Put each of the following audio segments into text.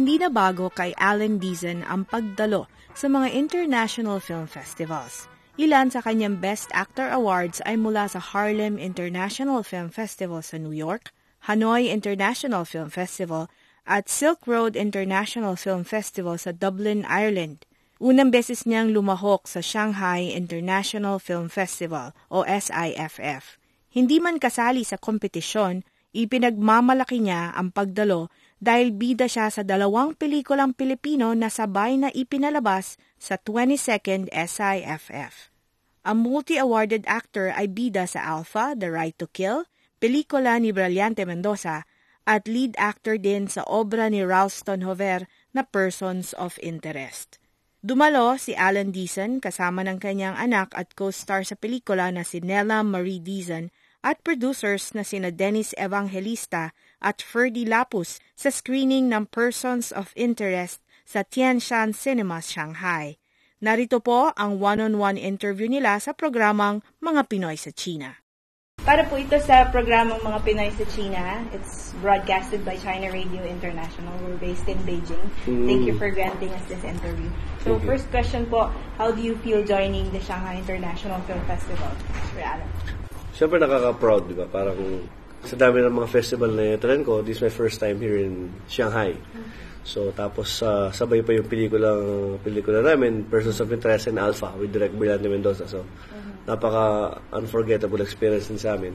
Hindi na bago kay Alan Deason ang pagdalo sa mga international film festivals. Ilan sa kanyang Best Actor Awards ay mula sa Harlem International Film Festival sa New York, Hanoi International Film Festival, at Silk Road International Film Festival sa Dublin, Ireland. Unang beses niyang lumahok sa Shanghai International Film Festival o SIFF. Hindi man kasali sa kompetisyon, ipinagmamalaki niya ang pagdalo dahil bida siya sa dalawang pelikulang Pilipino na sabay na ipinalabas sa 22nd SIFF. Ang multi-awarded actor ay bida sa Alpha, The Right to Kill, pelikula ni Brillante Mendoza, at lead actor din sa obra ni Ralston Hover na Persons of Interest. Dumalo si Alan Deason kasama ng kanyang anak at co-star sa pelikula na si Nella Marie Deason at producers na sina Dennis Evangelista at Ferdy Lapus sa screening ng Persons of Interest sa Tianshan Cinemas, Shanghai. Narito po ang one-on-one interview nila sa programang Mga Pinoy sa China. Para po ito sa programang Mga Pinoy sa China. It's broadcasted by China Radio International. We're based in Beijing. Mm. Thank you for granting us this interview. So first question po, how do you feel joining the Shanghai International Film Festival? Mr. Alan. Siyempre nakaka-proud, di ba? Parang sa dami ng mga festival na attend ko, this is my first time here in Shanghai. So, tapos uh, sabay pa yung pelikula, pelikula namin, Persons of Interest and Alpha with Direct Brillante Mendoza. So, uh-huh. napaka-unforgettable experience din sa amin.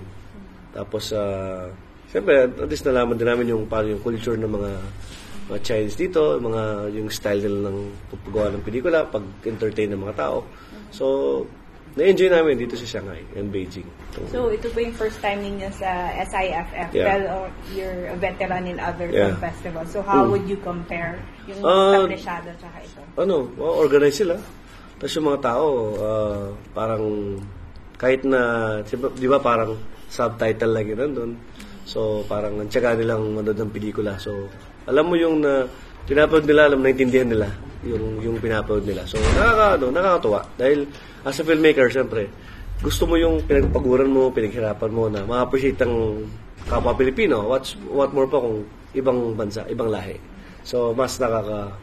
Tapos, uh, siyempre, at least nalaman din namin yung, paano yung culture ng mga mga Chinese dito, mga yung style nila ng paggawa ng pelikula, pag-entertain ng mga tao. So, na-enjoy namin dito sa Shanghai and Beijing. So, ito po yung first time ninyo sa SIFF. Yeah. Well, or you're a veteran in other yeah. film festivals. So, how mm. would you compare yung uh, establishado tsaka ito? Ano, well, organize sila. Tapos yung mga tao, uh, parang kahit na, di ba parang subtitle yun nandun. So, parang ang tsaga nilang manood ng pelikula. So, alam mo yung na, pinapanood nila, alam, naintindihan nila yung, yung pinapanood nila. So, nakaka, ano, nakakatuwa. Dahil, as a filmmaker, siyempre, gusto mo yung pinagpaguran mo, pinaghirapan mo na ma-appreciate ang kapwa Pilipino. What's, what more pa kung ibang bansa, ibang lahi. So, mas nakaka,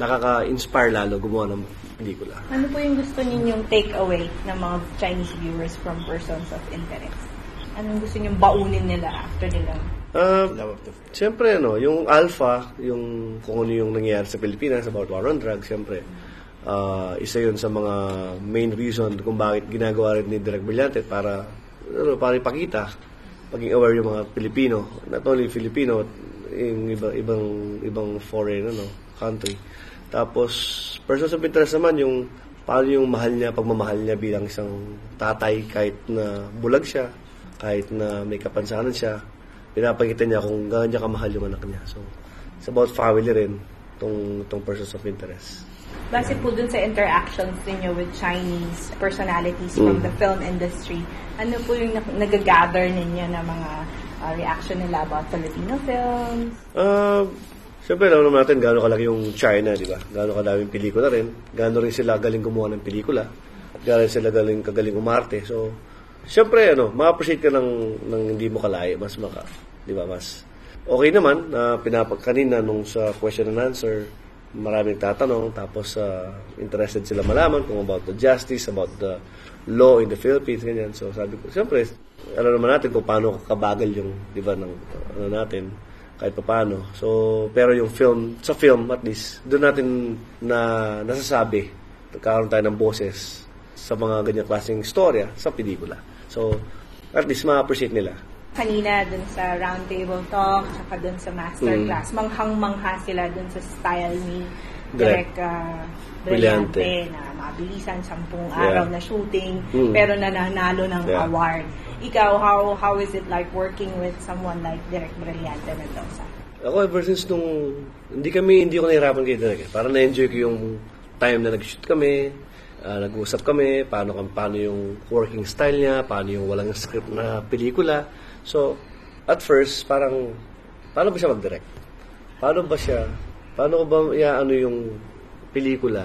nakaka-inspire lalo gumawa ng pelikula. Ano po yung gusto ninyong take away ng mga Chinese viewers from persons of interest? Anong gusto ninyong baunin nila after nilang Uh, siyempre, ano, yung alpha, yung kung ano yung nangyayari sa Pilipinas about war on drugs, siyempre, uh, isa yun sa mga main reason kung bakit ginagawa rin ni Direk Brillante para ano, para ipakita maging aware yung mga Pilipino not only Filipino yung iba, ibang ibang foreign ano country. Tapos person of interest naman yung paano yung mahal niya pagmamahal niya bilang isang tatay kahit na bulag siya kahit na may kapansanan siya pinapakita niya kung gaano niya kamahal yung anak niya so it's about family rin tong tong persons of interest Base po dun sa interactions niyo with Chinese personalities mm. from the film industry, ano po yung nag-gather ninyo na mga uh, reaction nila about Filipino films? Uh, Siyempre, alam naman natin gaano kalaki yung China, di ba? Gaano kadaming pelikula rin. Gaano rin sila galing gumawa ng pelikula. At gaano sila galing kagaling umarte. So, siyempre, ano, ma-appreciate ka ng, ng hindi mo kalaya. Mas maka, di ba, mas okay naman na uh, pinapag kanina nung sa question and answer, maraming tatanong tapos uh, interested sila malaman kung about the justice, about the law in the Philippines, ganyan. So sabi ko, siyempre, alam naman natin kung paano kabagal yung, di ba, ng, ano natin, kahit paano. So, pero yung film, sa film at least, doon natin na nasasabi, nagkaroon tayo ng boses sa mga ganyan klaseng istorya sa pelikula. So, at least ma-appreciate nila kanina dun sa roundtable talk, saka dun sa masterclass, mm. manghang-mangha sila dun sa style ni Direk uh, Brillante na mabilisan, sampung Yeah. araw na shooting, Mm. pero nananalo ng Yeah. award. Ikaw, how how is it like working with someone like Direk Brillante Mendoza? Ako ever since nung, hindi kami, hindi ako nahirapan kay Direk. eh. Parang na-enjoy ko yung time na nag-shoot kami, ah, nag-usap kami, paano, paano yung working style niya, paano yung walang script na pelikula. So, at first, parang, paano ba siya mag-direct? Paano ba siya, paano ba ano yung pelikula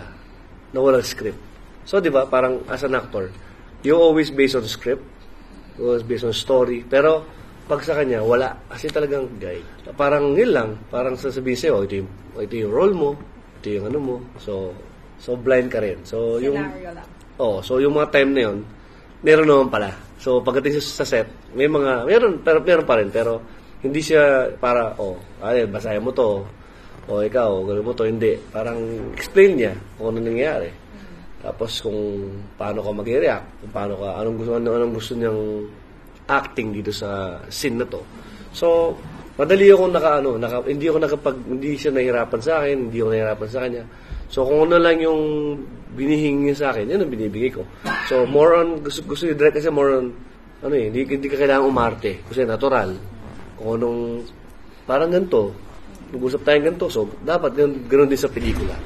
na walang script? So, di ba, parang as an actor, you always based on script, always based on story, pero pag sa kanya, wala. Kasi talagang guy. Parang yun lang, parang sasabihin sa'yo, oh, ito yung, ito yung role mo, ito yung ano mo. So, so blind ka rin. So, yung, Scenario lang. Oh, so yung mga time na yun, meron naman pala. So pagdating sa, set, may mga, meron, pero meron pa rin, pero hindi siya para, oh, ay, basahin mo to, o ikaw, gawin mo to, hindi. Parang explain niya kung ano nangyayari. Tapos kung paano ka mag-react, kung paano ka, anong gusto, anong, anong gusto niyang acting dito sa scene na to. So, madali ako naka, ano, naka, hindi ako nakapag, hindi siya nahirapan sa akin, hindi ako nahirapan sa kanya. So, kung ano lang yung binihingi niya sa akin, yun ang binibigay ko. So, more on, gusto, gusto ni Direk kasi more on, ano eh, hindi, hindi ka kailangan umarte. Kasi natural. Kung anong, parang ganito, nag-usap tayong ganito, so, dapat ganun, ganun din sa pelikula.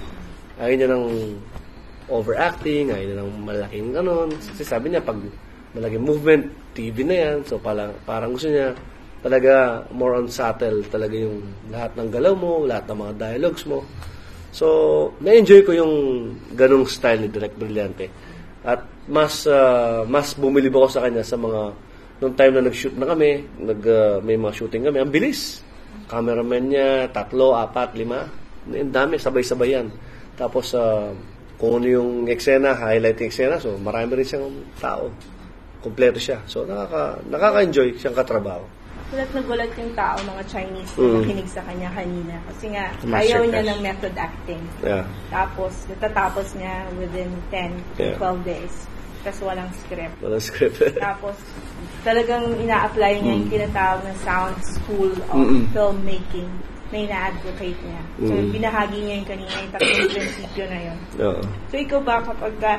Ayaw niya ng overacting, ayaw niya ng malaking ganon. Kasi sabi niya, pag malaking movement, TV na yan. So, parang, parang gusto niya talaga more on subtle talaga yung lahat ng galaw mo, lahat ng mga dialogues mo. So, na-enjoy ko yung ganong style ni Direk Brillante. At mas ah, mas bumilib ako sa kanya sa mga nung time na nag-shoot na kami, nag ah, may mga shooting kami, ang bilis. Cameraman niya, tatlo, apat, lima. Ang dami, sabay-sabay yan. Tapos, ah, kung ano yung eksena, highlighting eksena, so marami rin siyang tao. Kompleto siya. So, nakaka, nakaka-enjoy siyang katrabaho. Gulat na gulat yung tao, mga Chinese, Mm. na nakinig sa kanya kanina. Kasi nga, Master ayaw niya ng method acting. Yeah. Tapos, natatapos niya within 10 to Yeah. 12 days. Tapos walang script. Walang script. Tapos, talagang ina-apply niya yung tinatawag na sound school of Mm. Mm-mm. filmmaking na ina-advocate niya. So, Mm. binahagi niya yung kanina yung tatlong prinsipyo na yun. Oo. So, ikaw ba kapag ka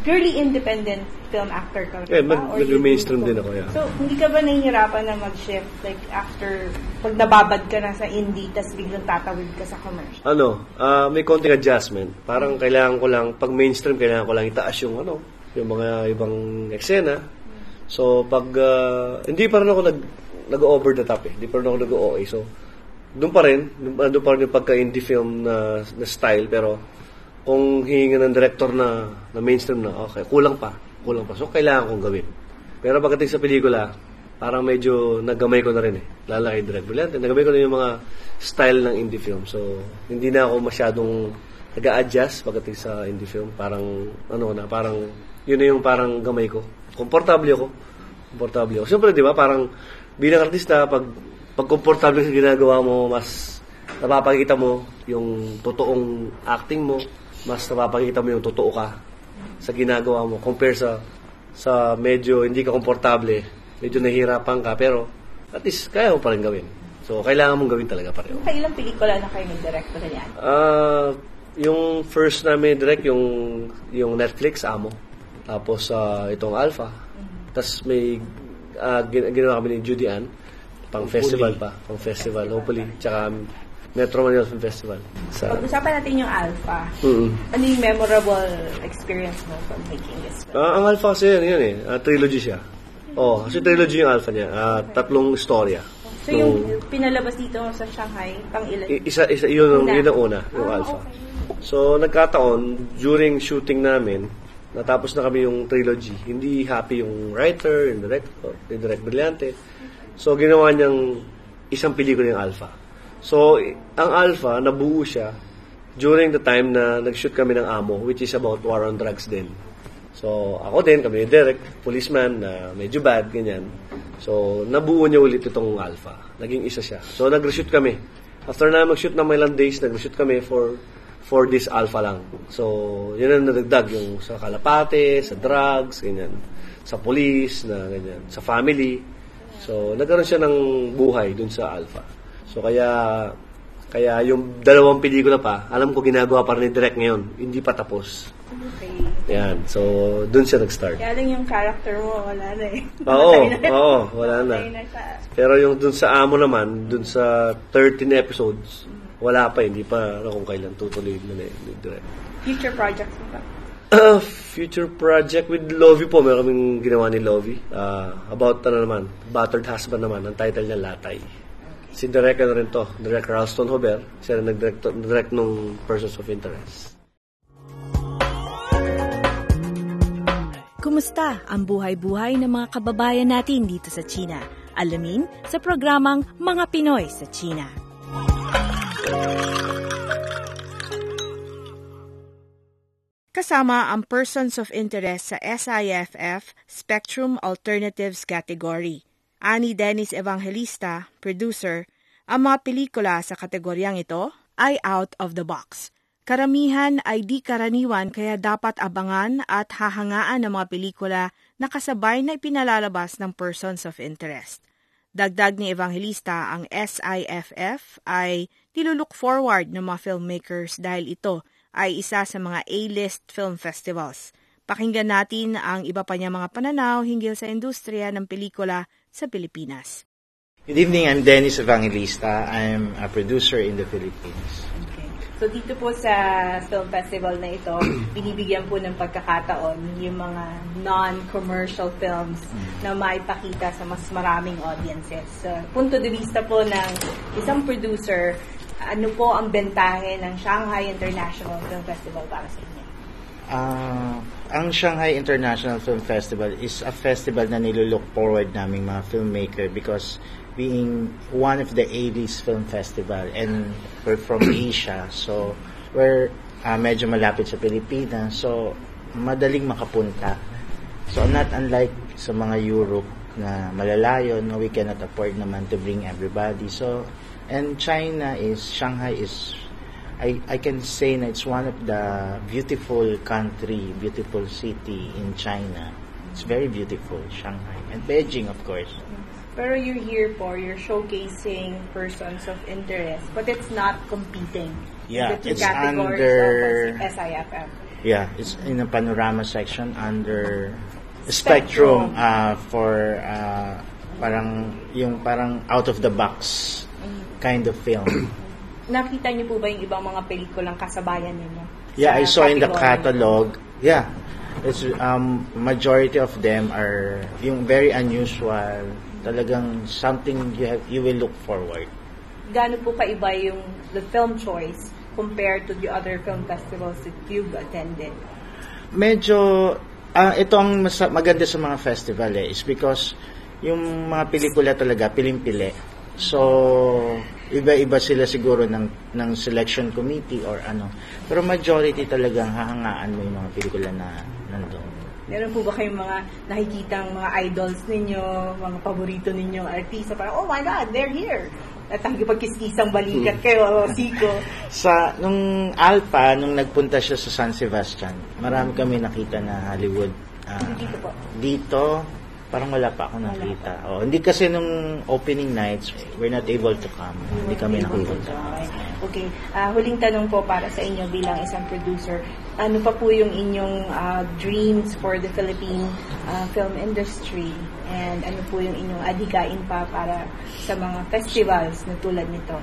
purely independent film actor ka Eh, ba? mag- nag-mainstream din ako, yeah. So, hindi ka ba nahihirapan na mag-shift like after, pag nababad ka na sa indie, tas biglang tatawid ka sa commercial? ano, ah, may konting adjustment. Parang kailangan ko lang, pag mainstream, kailangan ko lang itaas yung ano, yung mga ibang eksena. So, pag, ah, hindi pa rin ako nag, nag-over the top eh. Hindi pa rin ako nag-OA. So, doon pa rin, doon pa rin yung pagka-indie film na, na style, pero kung hihinga ng director na, na mainstream na, okay, kulang pa, kulang pa. So, kailangan kong gawin. Pero pagdating sa pelikula, parang medyo nagamay ko na rin eh. Lalo kay Direk Brillante, nagamay ko na yung mga style ng indie film. So, hindi na ako masyadong nag adjust pagdating sa indie film. Parang, ano na, parang, yun na yung parang gamay ko. Komportable ako. Komportable ako. Siyempre, di ba, parang bilang artista, pag, pag komportable sa ginagawa mo, mas napapakita mo yung totoong acting mo, mas napapakita mo yung totoo ka sa ginagawa mo compare sa sa medyo hindi ka komportable, medyo nahihirapan ka pero at least kaya mo pa rin gawin. So kailangan mong gawin talaga pareho. Kailang pelikula na kayo nag-direct na yan? Ah, yung first namin direct yung yung Netflix Amo. Tapos ah, itong Alpha. Tapos may gin- ginawa kami ni Judy Ann pang festival pa, pang festival hopefully. Tsaka Metro Manila Film Festival. Sa Pag-usapan natin yung Alpha. Mm. Ano yung memorable experience mo from making this film? Ah, ang Alpha kasi yan, yun eh. Ah, trilogy siya. Oh, kasi trilogy yung Alpha niya. Ah, tatlong istorya. So yung pinalabas dito sa Shanghai, pang ilan? Isa, isa, yun, Una. yun ang una, yung Ah, Alpha. okay. So, nagkataon, during shooting namin, natapos na kami yung trilogy. Hindi happy yung writer, yung director, yung direct brillante. So, ginawa niyang isang pelikula yung Alpha. So, ang Alpha, nabuo siya during the time na nag-shoot kami ng Amo, which is about war on drugs din. So, ako din, kami ni Derek, policeman na medyo bad, ganyan. So, nabuo niya ulit itong Alpha. Naging isa siya. So, nag-reshoot kami. After na mag-shoot ng ilang days, nag-reshoot kami for for this Alpha lang. So, yun ang nadagdag yung sa kalapate, sa drugs, ganyan. Sa police, na ganyan. Sa family. So, nagkaroon siya ng buhay dun sa Alpha. So, kaya kaya yung dalawang pelikula pa, alam ko ginagawa pa rin ni Direk ngayon. Hindi pa tapos. Okay. Yan. So, dun siya nag-start. Kaya lang yung character mo, wala na eh. Oo, oo, wala na. Na. Pero yung dun sa amo naman, dun sa 13 episodes, wala pa, hindi pa ano kung kailan tutuloy na ni direct. Future projects mo ba? Uh, future project with Lovie po, meron kaming ginawa ni Lovie. Uh, about ano naman, Battered Husband naman, ang title niya Latay. Si Direk ano rin to, Direk Ralston Hober, siya na nag-direct, direct nung Persons of Interest. Kumusta ang buhay-buhay ng mga kababayan natin dito sa China? Alamin sa programang Mga Pinoy sa China. Kasama ang Persons of Interest sa SIFF Spectrum Alternatives category. Ani Dennis Evangelista, producer, ang mga pelikula sa kategoryang ito ay out of the box. Karamihan ay di karaniwan kaya dapat abangan at hahangaan ng mga pelikula na kasabay na ipinalalabas ng persons of interest. Dagdag ni Evangelista, ang SIFF ay nilulook forward ng mga filmmakers dahil ito ay isa sa mga A-list film festivals. Pakinggan natin ang iba pa niya mga pananaw hinggil sa industriya ng pelikula sa Pilipinas. Good evening, I'm Dennis Evangelista. I'm a producer in the Philippines. Okay. So dito po sa film festival na ito, binibigyan po ng pagkakataon yung mga non-commercial films na maipakita sa mas maraming audiences. So, punto de vista po ng isang producer, ano po ang bentahe ng Shanghai International Film Festival para sa inyo? Uh, ang Shanghai International Film Festival is a festival na nilulook forward naming mga filmmaker because being one of the 80s film festival and we're from Asia so we're uh, medyo malapit sa Pilipinas so madaling makapunta. So not unlike sa mga Europe na malalayo no we cannot afford naman to bring everybody. So and China is Shanghai is I, I can say na it's one of the beautiful country, beautiful city in China. It's very beautiful, Shanghai. And Beijing, of course. Pero you're here for, you're showcasing persons of interest, but it's not competing. Yeah, it's under- SIFM. Yeah, it's in the panorama section under Spectrum. Spectrum, uh, for uh, parang yung parang out of the box kind of film. Nakita niyo po ba yung ibang mga pelikulang kasabayan ninyo? Yeah, I Sa saw in the catalog. Yeah. It's um majority of them are yung very unusual, talagang something you have you will look forward. Gaano po kaiba yung the film choice compared to the other film festivals that you've attended? Medyo ah ito ang mas, maganda sa mga festival eh is because yung mga pelikula talaga pilim-pili. So iba-iba sila siguro ng ng selection committee or ano. Pero majority talagang hahangaan mo yung mga pelikula na nandoon. Meron po ba kayong mga nakikitang mga idols ninyo, mga paborito ninyong artista? Parang, oh my God, they're here! At ang pagkiskisang balikat kayo, Siko. Sa nung Alpha nung nagpunta siya sa San Sebastian, marami kami nakita na Hollywood. ah, Dito po. dito parang wala pa ako nakita. Oh, hindi kasi nung opening nights, we're not able to come. Hindi kami nakapunta. Okay. Ah, huling tanong po para sa inyo bilang isang producer. Ano pa po yung inyong ah, dreams for the Philippine ah, film industry? And ano po yung inyong adhikain pa para sa mga festivals na tulad nito?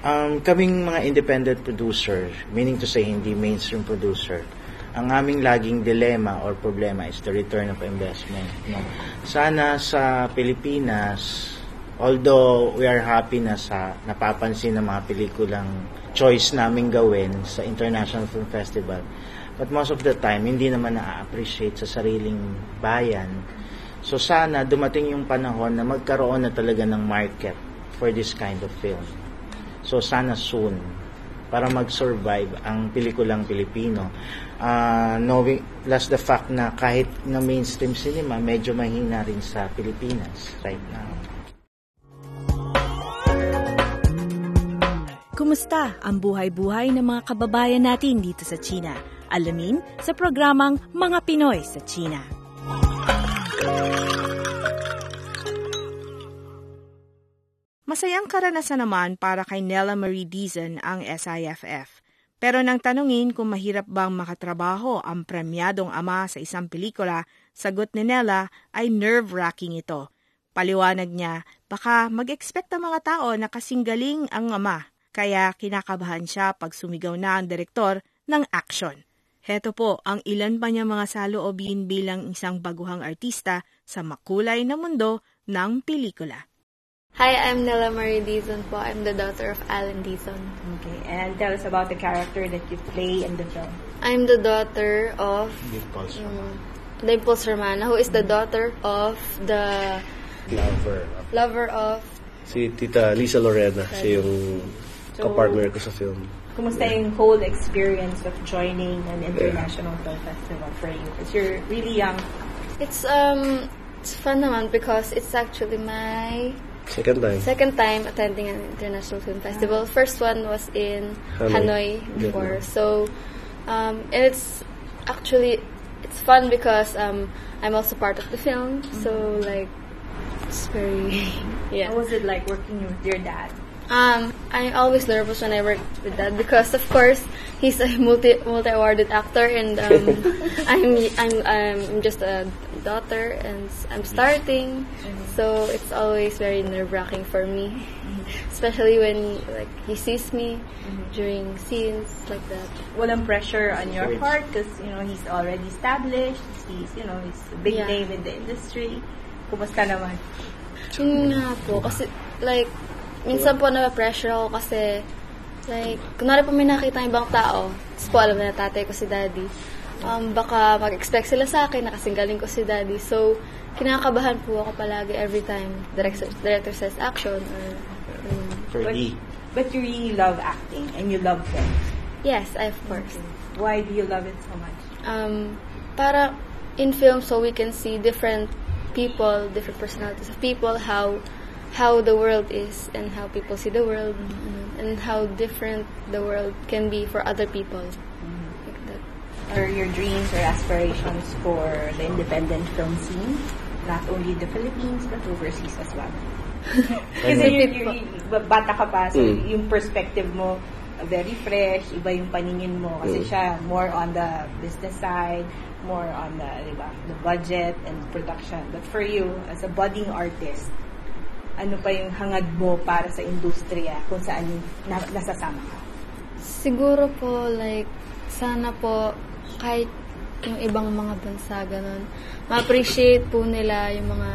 Um, kaming mga independent producer, meaning to say hindi mainstream producer, ang aming laging dilema or problema is the return of investment. No? Sana sa Pilipinas, although we are happy na sa napapansin ng mga pelikulang choice namin gawin sa International Film Festival, but most of the time, hindi naman na-appreciate sa sariling bayan. So sana dumating yung panahon na magkaroon na talaga ng market for this kind of film. So sana soon para mag-survive ang pelikulang Pilipino. Uh, knowing, plus the fact na kahit na mainstream cinema, medyo mahina rin sa Pilipinas right now. Kumusta ang buhay-buhay ng mga kababayan natin dito sa China? Alamin sa programang Mga Pinoy sa China. Masayang karanasan naman para kay Nella Marie Dizon ang SIFF. Pero nang tanungin kung mahirap bang makatrabaho ang premyadong ama sa isang pelikula, sagot ni Nella ay nerve-wracking ito. Paliwanag niya, baka mag-expect ang mga tao na kasing galing ang ama, kaya kinakabahan siya pag sumigaw na ang direktor ng action. Heto po ang ilan pa niya mga saloobin bilang isang baguhang artista sa makulay na mundo ng pelikula. Hi, I'm Nella Marie Dizon po. I'm the daughter of Alan Dizon. Okay, and tell us about the character that you play in the film. I'm the daughter of Impulse um, Dimples Hermana, who is the daughter of the lover. lover of Si Tita Lisa Lorena, siya yung So- kapartner ko sa film. Kumusta yung whole experience of joining an international film festival for you? Because you're really young. It's um it's fun naman because it's actually my Second time. second time attending an international film festival. First one was in Hanoi. Hanoi, before. So um and it's actually it's fun because um I'm also part of the film. So like it's very yeah. How was it like working with your dad? Um, I'm always nervous when I work with that because, of course, he's a multi multi awarded actor, and um, I'm I'm I'm just a daughter, and I'm starting, so it's always very nerve wracking for me, especially when like he sees me during scenes like that. Walang pressure on your part because, you know, he's already established. He's, you know, he's a big Yeah. name in the industry. Kumusta naman? Yun nga po, kasi like, minsan po na-pressure ako kasi like, kunwari po may nakita ibang tao, tapos po alam na tatay ko si daddy, um, baka mag-expect sila sa akin na kasing galing ko si daddy. So, kinakabahan po ako palagi every time director, director says action or um, For But, me, but you really love acting and you love film. yes, of course. Why do you love it so much? um, para in film so we can see different people, different personalities of people, how how the world is and how people see the world mm, and how different the world can be for other people. Like that. Or your dreams or aspirations for the independent film scene? Not only in the Philippines, but overseas as well. Kasi you, you, you- bata ka pa, so Mm. yung perspective mo, very fresh, iba yung paningin mo. Kasi Mm. siya, more on the business side, more on the, di ba, the budget and production. But for you, as a budding artist, ano pa yung hangad mo para sa industriya kung saan yung na, nasasama ka? Siguro po like sana po kahit yung ibang mga bansa ganun, ma-appreciate po nila yung mga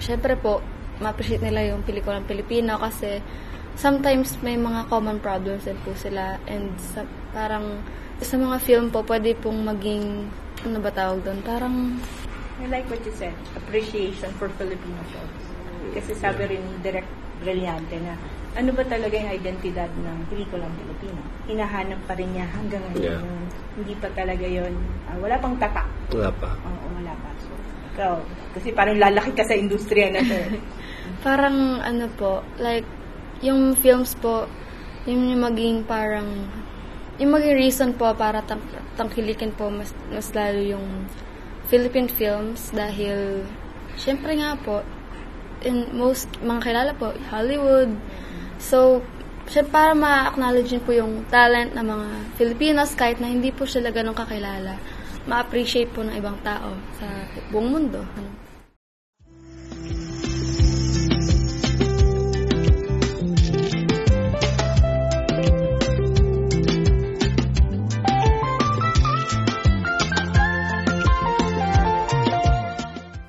syempre po ma-appreciate nila yung pelikulang Pilipino kasi sometimes may mga common problems din po sila and sa, parang sa mga film po pwede pong maging ano ba tawag doon? Parang I like what you said, appreciation for Filipino films. Kasi sabi rin ni Direct Brillante na ano ba talaga yung identidad ng pelikulang Pilipino? Hinahanap pa rin niya hanggang ngayon. Yeah. Hindi pa talaga yon ah, wala pang tatak. Wala pa. Oo, wala pa. So, ikaw, kasi parang lalaki ka sa industriya na to. Parang ano po, like, yung films po, yung, yung maging parang, yung maging reason po para tang, tangkilikin po mas, mas lalo yung Philippine films dahil, syempre nga po, in most, mga kilala po, Hollywood. So, syempre para ma-acknowledge din po yung talent ng mga Filipinos kahit na hindi po sila ganun kakilala. Ma-appreciate po ng ibang tao sa buong mundo. Ano.